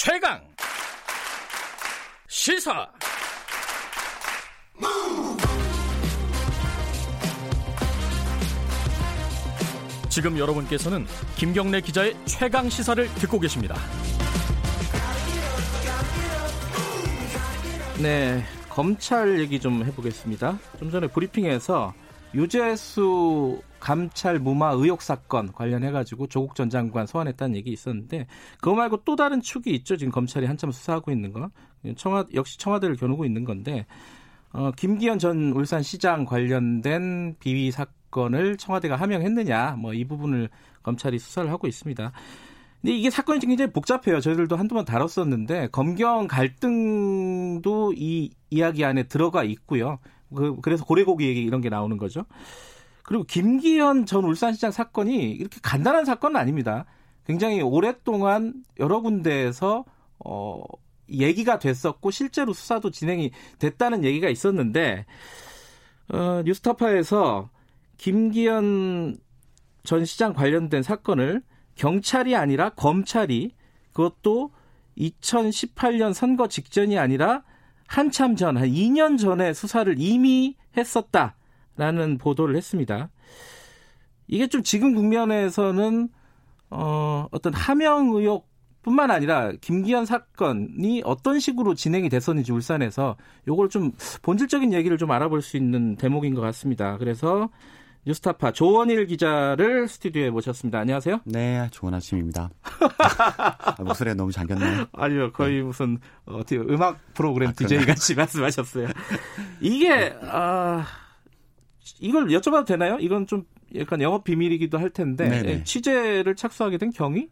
최강 시사 지금 여러분께서는 김경래 기자의 최강 시사를 듣고 계십니다. 네, 검찰 얘기 좀 해보겠습니다. 좀 전에 브리핑에서 유재수 감찰 무마 의혹 사건 관련해가지고 조국 전 장관 소환했다는 얘기 있었는데 그거 말고 또 다른 축이 있죠. 지금 검찰이 한참 수사하고 있는 거. 청와 역시 청와대를 겨누고 있는 건데 어, 김기현 전 울산시장 관련된 비위 사건을 청와대가 하명했느냐 뭐 이 부분을 검찰이 수사를 하고 있습니다. 근데 이게 사건이 굉장히 복잡해요. 저희들도 한두 번 다뤘었는데 검경 갈등도 이 이야기 안에 들어가 있고요. 그, 그래서 고래고기 얘기 이런 게 나오는 거죠. 그리고 김기현 전 울산시장 사건이 이렇게 간단한 사건은 아닙니다. 굉장히 오랫동안 여러 군데에서 어 얘기가 됐었고 실제로 수사도 진행이 됐다는 얘기가 있었는데 어 뉴스타파에서 김기현 전 시장 관련된 사건을 경찰이 아니라 검찰이 그것도 2018년 선거 직전이 아니라 한참 전, 한 2년 전에 수사를 이미 했었다라는 보도를 했습니다. 이게 좀 지금 국면에서는 어, 어떤 하명 의혹 뿐만 아니라 김기현 사건이 어떤 식으로 진행이 됐었는지 울산에서 요걸 좀 본질적인 얘기를 좀 알아볼 수 있는 대목인 것 같습니다. 그래서 뉴스타파 조원일 기자를 스튜디오에 모셨습니다. 안녕하세요. 네, 좋은 아침입니다. 목소리가 너무 잠겼네요. 아니요, 거의 네. 무슨 어떻게 음악 프로그램 아, DJ 같이 말씀하셨어요. 이게 아 이걸 여쭤봐도 되나요? 이건 좀 약간 영업 비밀이기도 할 텐데 네네. 취재를 착수하게 된 경위?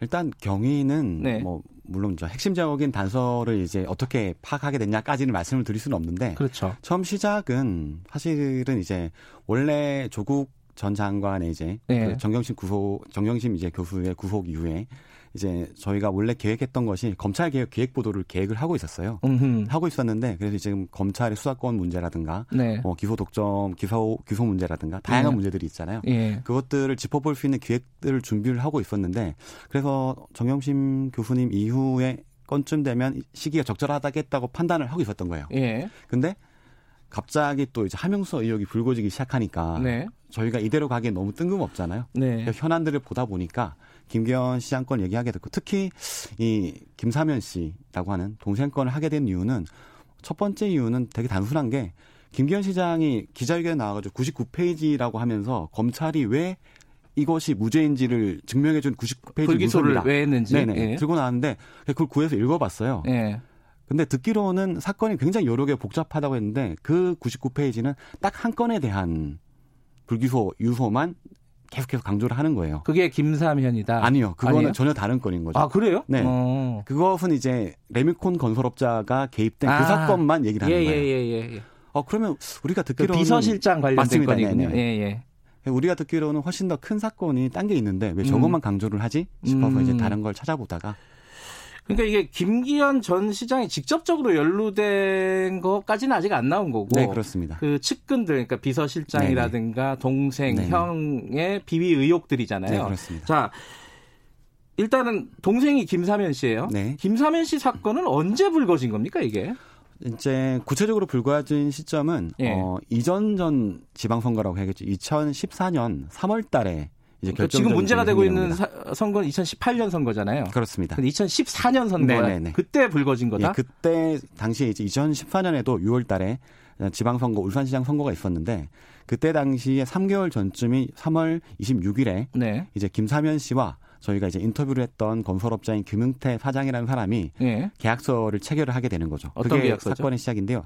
일단 경위는 네. 뭐 물론 저 핵심적인 단서를 이제 어떻게 파악하게 됐냐까지는 말씀을 드릴 수는 없는데 그렇죠. 처음 시작은 사실은 이제 원래 조국 전 장관의 이제 네. 그 정경심 구속 정경심 이제 교수의 구속 이후에 이제 저희가 원래 계획했던 것이 검찰 개혁 기획 보도를 계획을 하고 있었어요. 음흠. 하고 있었는데 그래서 지금 검찰의 수사권 문제라든가 네. 뭐 기소 독점, 기소 기소 문제라든가 다양한 네. 문제들이 있잖아요. 예. 그것들을 짚어볼 수 있는 기획들을 준비를 하고 있었는데 그래서 정영심 교수님 이후에 건쯤 되면 시기가 적절하다겠다고 판단을 하고 있었던 거예요. 예. 근데 갑자기 또 이제 하명서 의혹이 불거지기 시작하니까 네. 저희가 이대로 가기엔 너무 뜬금없잖아요. 네. 현안들을 보다 보니까 김기현 시장 건 얘기하게 됐고 특히 이 김사면 씨라고 하는 동생 건을 하게 된 이유는 첫 번째 이유는 되게 단순한 게 김기현 시장이 기자회견에 나와가지고 99페이지라고 하면서 검찰이 왜 이것이 무죄인지를 증명해준 99페이지 불기소를 문서입니다. 왜 했는지 네네 예. 들고 나왔는데 그걸 구해서 읽어봤어요. 예. 근데 듣기로는 사건이 굉장히 여러 개 복잡하다고 했는데 그 99페이지는 딱 한 건에 대한 불기소 유소만 계속해서 강조를 하는 거예요. 그게 김사면이다. 아니요, 그거는 아니에요? 전혀 다른 건인 거죠. 아 그래요? 네. 어. 그것은 이제 레미콘 건설업자가 개입된 그 아. 그 사건만 얘기를 하는 예, 거예요. 예, 예, 예. 어 그러면 우리가 그 듣기로는 그 비서실장 관련된 맞습니다. 건이군요. 네, 네. 예, 예. 우리가 듣기로는 훨씬 더 큰 사건이 딴 게 있는데 왜 저것만 음. 강조를 하지 싶어서 음. 이제 다른 걸 찾아보다가 그러니까 이게 김기현 전 시장이 직접적으로 연루된 것까지는 아직 안 나온 거고. 네, 그렇습니다. 그 측근들, 그러니까 비서실장이라든가 네네. 동생, 네네. 형의 비위 의혹들이잖아요. 네, 그렇습니다. 자, 일단은 동생이 김사면 씨예요. 네. 김사면 씨 사건은 언제 불거진 겁니까, 이게? 이제 구체적으로 불거진 시점은 예. 어, 이전 전 지방선거라고 해야겠죠. 2014년 3월 달에 이제 그러니까 지금 문제가 되고 있는 사, 선거는 2018년 선거잖아요. 그렇습니다. 근데 2014년 선거야. 네네네. 그때 불거진 거다. 예, 그때 당시에 이제 2014년에도 6월달에 지방선거 울산시장 선거가 있었는데 그때 당시에 3개월 전쯤이 3월 26일에 네. 이제 김사면 씨와 저희가 이제 인터뷰를 했던 건설업자인 김흥태 사장이라는 사람이 네. 계약서를 체결을 하게 되는 거죠. 어떤 그게 계약서죠? 사건의 시작인데요.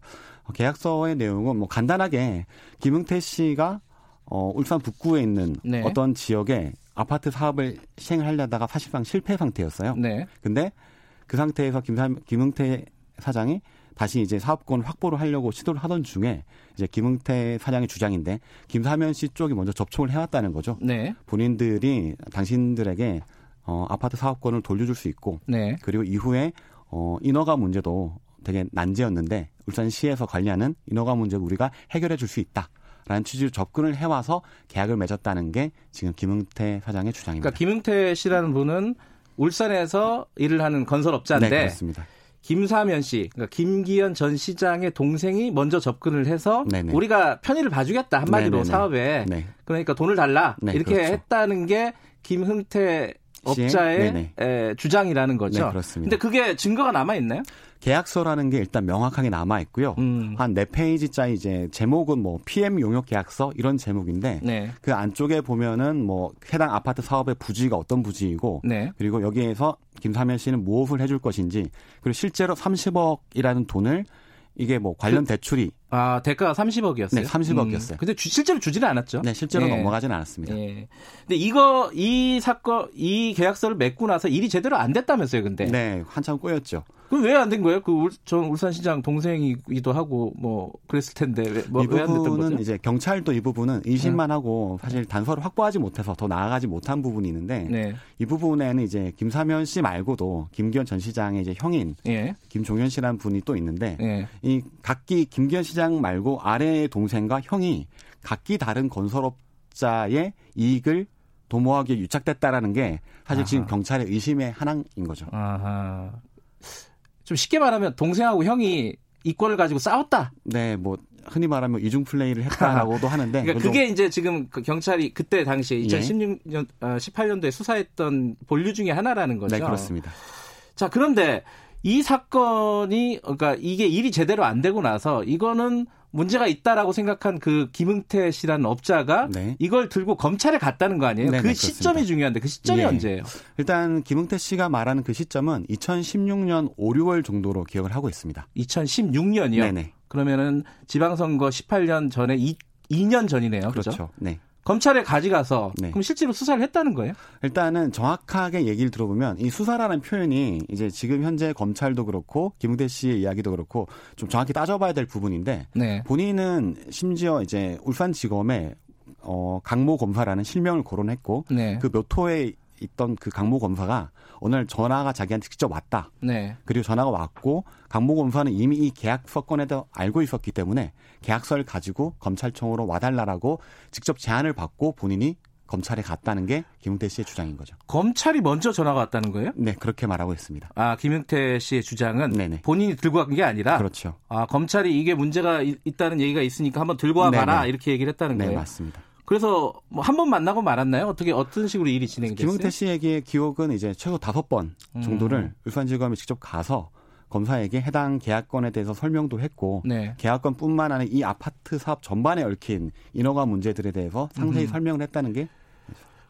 계약서의 내용은 뭐 간단하게 김흥태 씨가 어, 울산 북구에 있는 네. 어떤 지역에 아파트 사업을 시행을 하려다가 사실상 실패 상태였어요. 네. 근데 그 상태에서 김사, 김흥태 사장이 다시 이제 사업권 확보를 하려고 시도를 하던 중에 이제 김흥태 사장의 주장인데 김사면 씨 쪽이 먼저 접촉을 해왔다는 거죠. 네. 본인들이 당신들에게 어, 아파트 사업권을 돌려줄 수 있고 네. 그리고 이후에 어, 인허가 문제도 되게 난제였는데 울산시에서 관리하는 인허가 문제를 우리가 해결해 줄 수 있다. 라는 취지로 접근을 해와서 계약을 맺었다는 게 지금 김흥태 사장의 주장입니다. 그러니까 김흥태 씨라는 분은 울산에서 일을 하는 건설업자인데 네, 그렇습니다. 김사면 씨, 그러니까 김기현 전 시장의 동생이 먼저 접근을 해서 네네. 우리가 편의를 봐주겠다 한마디로 네네네. 사업에 네. 그러니까 돈을 달라 네, 이렇게 그렇죠. 했다는 게 김흥태 업자의 에, 주장이라는 거죠. 네, 그렇습니다. 근데 그게 증거가 남아 있나요? 계약서라는 게 일단 명확하게 남아 있고요. 음. 한네 페이지짜리 이제 제목은 뭐 PM 용역 계약서 이런 제목인데 네. 그 안쪽에 보면은 뭐 해당 아파트 사업의 부지가 어떤 부지이고 네. 그리고 여기에서 김사면 씨는 무엇을 해줄 것인지 그리고 실제로 30억이라는 돈을 이게 뭐 관련 그, 대출이 아 대가가 30억이었어요. 네, 30억이었어요. 음, 근데 주, 실제로 주지는 않았죠. 네, 실제로 네. 넘어가지는 않았습니다. 네. 근데 이거 이 사건 이 계약서를 맺고 나서 일이 제대로 안 됐다면서요, 근데? 네, 한참 꼬였죠. 그럼 왜 안 된 거예요? 그 울, 전 울산 시장 동생이기도 하고 뭐 그랬을 텐데 왜, 뭐, 이 부분은 이제 경찰도 이 부분은 의심만 음. 하고 사실 단서를 확보하지 못해서 더 나아가지 못한 부분이 있는데 네. 이 부분에는 이제 김사면 씨 말고도 김기현 전 시장의 이제 형인 예. 김종현 씨라는 분이 또 있는데 예. 이 각기 김기현 시장 말고 아래의 동생과 형이 각기 다른 건설업자의 이익을 도모하기에 유착됐다라는 게 사실 아하. 지금 경찰의 의심의 하나인 거죠. 아하. 좀 쉽게 말하면 동생하고 형이 이권을 가지고 싸웠다. 네, 뭐 흔히 말하면 이중 플레이를 했다라고도 하는데. 그러니까 그게 이제 지금 그 경찰이 그때 당시에 2016년 예. 18년도에 어, 수사했던 본류 중에 하나라는 거죠. 네, 그렇습니다. 자, 그런데 이 사건이 그러니까 이게 일이 제대로 안 되고 나서 이거는 문제가 있다라고 생각한 그 김흥태 씨라는 업자가 네. 이걸 들고 검찰에 갔다는 거 아니에요? 네네, 그 시점이 그렇습니다. 중요한데 그 시점이 예. 언제예요? 일단 김흥태 씨가 말하는 그 시점은 2016년 5, 6월 정도로 기억을 하고 있습니다. 2016년이요? 네네. 그러면은 지방선거 18년 전에 2, 2년 전이네요. 그렇죠. 그렇죠? 네. 검찰에 가져가서 네. 그럼 실제로 수사를 했다는 거예요? 일단은 정확하게 얘기를 들어보면 이 수사라는 표현이 이제 지금 현재 검찰도 그렇고 김웅대 씨의 이야기도 그렇고 좀 정확히 따져봐야 될 부분인데 네. 본인은 심지어 이제 울산지검에 어 강모 검사라는 실명을 거론했고 네. 그몇 호에 있던 그 강모 검사가 오늘 전화가 자기한테 직접 왔다. 네. 그리고 전화가 왔고 강모 검사는 이미 이 계약서 건에도 알고 있었기 때문에 계약서를 가지고 검찰청으로 와달라라고 직접 제안을 받고 본인이 검찰에 갔다는 게 김용태 씨의 주장인 거죠. 검찰이 먼저 전화가 왔다는 거예요? 네, 그렇게 말하고 있습니다. 아, 김용태 씨의 주장은 네네. 본인이 들고 간 게 아니라 그렇죠. 아, 검찰이 이게 문제가 있 다는 얘기가 있으니까 한번 들고 와 봐라 이렇게 얘기를 했다는 네, 거예요. 네, 맞습니다. 그래서 뭐 한 번 만나고 말았나요? 어떻게 어떤 식으로 일이 진행됐어요? 김용태 씨에게 기록은 이제 최소 다섯 번 정도를 음. 울산지검에 직접 가서 검사에게 해당 계약건에 대해서 설명도 했고 네. 계약건뿐만 아니라 이 아파트 사업 전반에 얽힌 인허가 문제들에 대해서 상세히 음. 설명을 했다는 게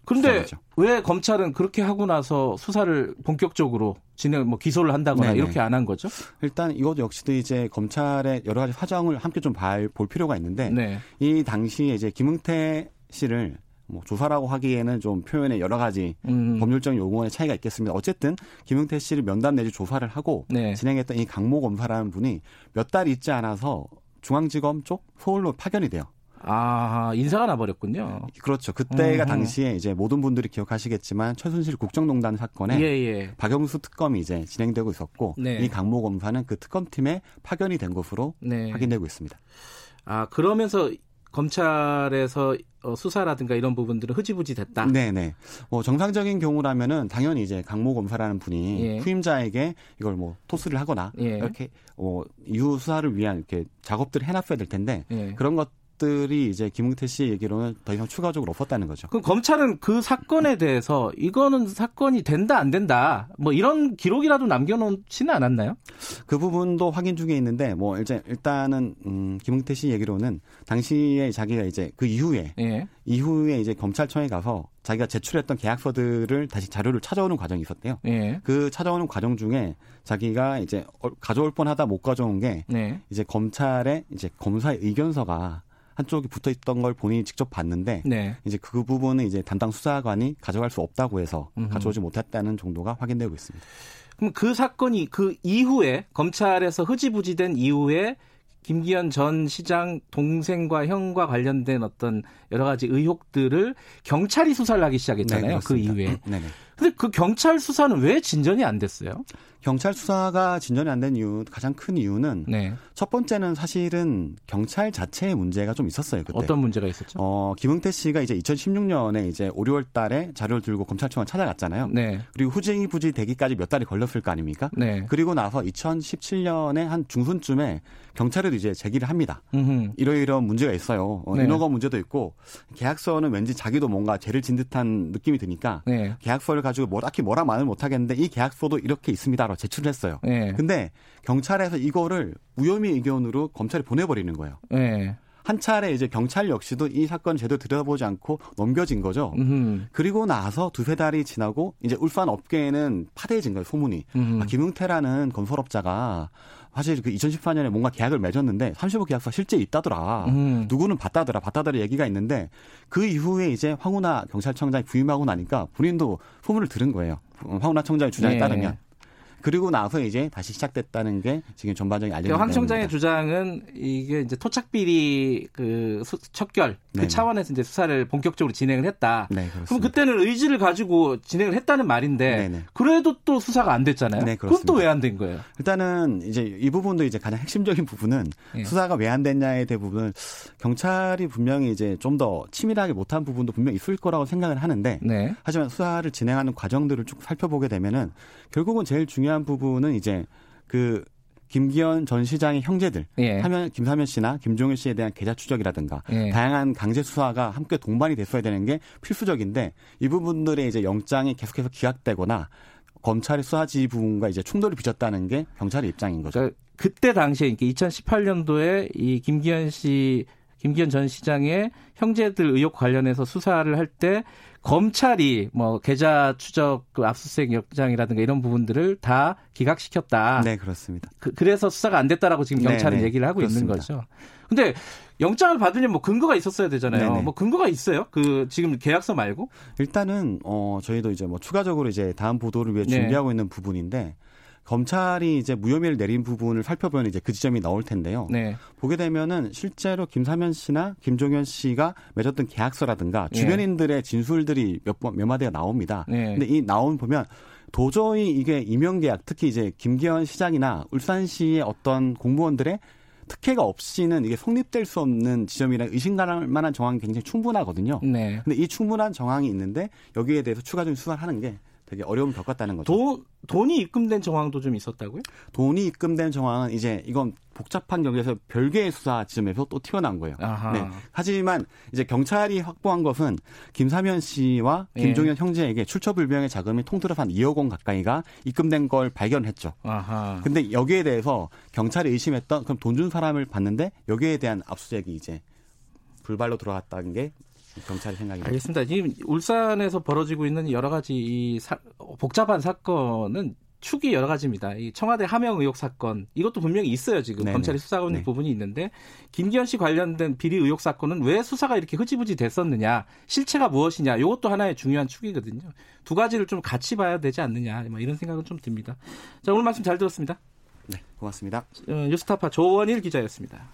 그런데 수사죠. 왜 검찰은 그렇게 하고 나서 수사를 본격적으로 진행 뭐 기소를 한다거나 네네. 이렇게 안 한 거죠? 일단 이것 역시도 이제 검찰의 여러 가지 사정을 함께 좀 볼 필요가 있는데 네. 이 당시에 이제 김응태 씨를 뭐 조사라고 하기에는 좀 표현에 여러 가지 음. 법률적 용어의 차이가 있겠습니다. 어쨌든 김용태 씨를 면담 내지 조사를 하고 네. 진행했던 이 강모 검사라는 분이 몇 달 있지 않아서 중앙지검 쪽 서울로 파견이 돼요. 아, 인사가 나버렸군요. 그렇죠. 그때가 음. 당시에 이제 모든 분들이 기억하시겠지만 최순실 국정농단 사건에 예, 예. 박영수 특검이 이제 진행되고 있었고 네. 이 강모 검사는 그 특검팀에 파견이 된 것으로 네. 확인되고 있습니다. 아, 그러면서 검찰에서 어, 수사라든가 이런 부분들은 흐지부지 됐다. 네네. 뭐 정상적인 경우라면은 당연히 이제 강모 검사라는 분이 예. 후임자에게 이걸 뭐 토스를 하거나 예. 이렇게 어, 이후 수사를 위한 이렇게 작업들을 해놨어야 될 텐데 예. 그런 것 것들이 이제 김웅태 씨 얘기로는 더 이상 추가적으로 없었다는 거죠. 그럼 검찰은 그 사건에 대해서 이거는 사건이 된다 안 된다 뭐 이런 기록이라도 남겨놓지는 않았나요? 그 부분도 확인 중에 있는데 뭐 일단 일단은 음, 김웅태 씨 얘기로는 당시에 자기가 이제 그 이후에 예. 이후에 이제 검찰청에 가서 자기가 제출했던 계약서들을 다시 자료를 찾아오는 과정이 있었대요. 예. 그 찾아오는 과정 중에 자기가 이제 가져올 뻔하다 못 가져온 게 네. 이제 검찰의 이제 검사의 의견서가 한쪽이 붙어 있던 걸 본인이 직접 봤는데 네. 이제 그 부분은 이제 담당 수사관이 가져갈 수 없다고 해서 음흠. 가져오지 못했다는 정도가 확인되고 있습니다. 그럼 그 사건이 그 이후에 검찰에서 흐지부지된 이후에 김기현 전 시장 동생과 형과 관련된 어떤 여러 가지 의혹들을 경찰이 수사를 하기 시작했잖아요. 네, 그 이후에. 네네. 근데 그 경찰 수사는 왜 진전이 안 됐어요? 경찰 수사가 진전이 안 된 이유 가장 큰 이유는 네. 첫 번째는 사실은 경찰 자체의 문제가 좀 있었어요. 그때. 어떤 문제가 있었죠? 어, 김응태 씨가 이제 2016년에 이제 5, 6월 달에 자료를 들고 검찰청을 찾아갔잖아요. 네. 그리고 후쟁이 부지 되기까지 몇 달이 걸렸을 거 아닙니까? 네. 그리고 나서 2017년에 한 중순쯤에 경찰에도 이제 제기를 합니다. 음흠. 이러이러한 문제가 있어요. 어, 네. 인허가 문제도 있고 계약서는 왠지 자기도 뭔가 죄를 진 듯한 느낌이 드니까 네. 계약서를 가지고 뭐 딱히 뭐라 말을 못 하겠는데 이 계약서도 이렇게 있습니다라고 제출을 했어요. 네. 근데 경찰에서 이거를 무혐의 의견으로 검찰에 보내버리는 거예요. 네. 한 차례 이제 경찰 역시도 이 사건 제대로 들여다보지 않고 넘겨진 거죠. 음흠. 그리고 나서 두세 달이 지나고 이제 울산 업계에는 파대해진 거예요, 소문이. 아, 김용태라는 건설업자가 사실 그 2014년에 뭔가 계약을 맺었는데 35 계약서 실제 있다더라. 음. 누구는 봤다더라. 봤다더라 얘기가 있는데 그 이후에 이제 황운하 경찰청장이 부임하고 나니까 본인도 소문을 들은 거예요. 황운하 청장의 주장에 네. 따르면. 그리고 나서 이제 다시 시작됐다는 게 지금 전반적인 알려진 황 청장의 주장은 이게 이제 토착 비리 그 척결 그 네네. 차원에서 이제 수사를 본격적으로 진행을 했다. 네, 그럼 그때는 의지를 가지고 진행을 했다는 말인데 네네. 그래도 또 수사가 안 됐잖아요. 네, 그럼 또왜 안 된 거예요? 일단은 이제 이 부분도 이제 가장 핵심적인 부분은 네. 수사가 왜 안 됐냐에 대부분 경찰이 분명히 이제 좀 더 치밀하게 못한 부분도 분명히 있을 거라고 생각을 하는데 네. 하지만 수사를 진행하는 과정들을 쭉 살펴보게 되면은 결국은 제일 중요한 부분은 이제 그 김기현 전 시장의 형제들, 예. 하면 김사면 씨나 김종일 씨에 대한 계좌 추적이라든가 예. 다양한 강제 수사가 함께 동반이 됐어야 되는 게 필수적인데 이 부분들의 이제 영장이 계속해서 기각되거나 검찰의 수사 지휘 부분과 이제 충돌을 빚었다는 게 경찰의 입장인 거죠. 그러니까 그때 당시에 2018년도에 이 김기현 씨 김기현 전 시장의 형제들 의혹 관련해서 수사를 할 때 검찰이 뭐 계좌 추적 그 압수수색 영장이라든가 이런 부분들을 다 기각시켰다. 네, 그렇습니다. 그, 래서 수사가 안 됐다라고 지금 경찰은 네네, 얘기를 하고 그렇습니다. 있는 거죠. 근데 영장을 받으려면 뭐 근거가 있었어야 되잖아요. 네네. 뭐 근거가 있어요? 그 지금 계약서 말고? 일단은 어 저희도 이제 뭐 추가적으로 이제 다음 보도를 위해 네. 준비하고 네. 있는 부분인데 검찰이 이제 무혐의를 내린 부분을 살펴보면 이제 그 지점이 나올 텐데요. 네. 보게 되면은 실제로 김사면 씨나 김종현 씨가 맺었던 계약서라든가 네. 주변인들의 진술들이 몇 번, 몇 마디가 나옵니다. 네. 근데 이 나온 보면 도저히 이게 임용계약, 특히 이제 김기현 시장이나 울산시의 어떤 공무원들의 특혜가 없이는 이게 성립될 수 없는 지점이라 의심갈 만한 정황이 굉장히 충분하거든요. 네. 근데 이 충분한 정황이 있는데 여기에 대해서 추가적인 수사를 하는 게 되게 어려움을 겪었다는 거죠. 돈, 돈이 입금된 정황도 좀 있었다고요? 돈이 입금된 정황은 이제 이건 복잡한 경우에서 별개의 수사 지점에서 또 튀어나온 거예요. 아하. 네. 하지만 이제 경찰이 확보한 것은 김사면 씨와 예. 김종현 예. 형제에게 출처불명의 자금이 통틀어서 한 2억 원 가까이가 입금된 걸 발견했죠. 아하. 근데 여기에 대해서 경찰이 의심했던 그럼 돈 준 사람을 봤는데 여기에 대한 압수수색이 이제 불발로 들어왔다는 게 경찰의 생각입니다. 알겠습니다. 지금 울산에서 벌어지고 있는 여러 가지 이 사, 복잡한 사건은 축이 여러 가지입니다. 이 청와대 하명 의혹 사건 이것도 분명히 있어요. 지금 네네. 검찰이 수사하고 있는 네. 부분이 있는데 김기현 씨 관련된 비리 의혹 사건은 왜 수사가 이렇게 흐지부지 됐었느냐, 실체가 무엇이냐, 이것도 하나의 중요한 축이거든요. 두 가지를 좀 같이 봐야 되지 않느냐, 뭐 이런 생각은 좀 듭니다. 자 오늘 말씀 잘 들었습니다. 네, 고맙습니다. 어, 뉴스타파 조원일 기자였습니다.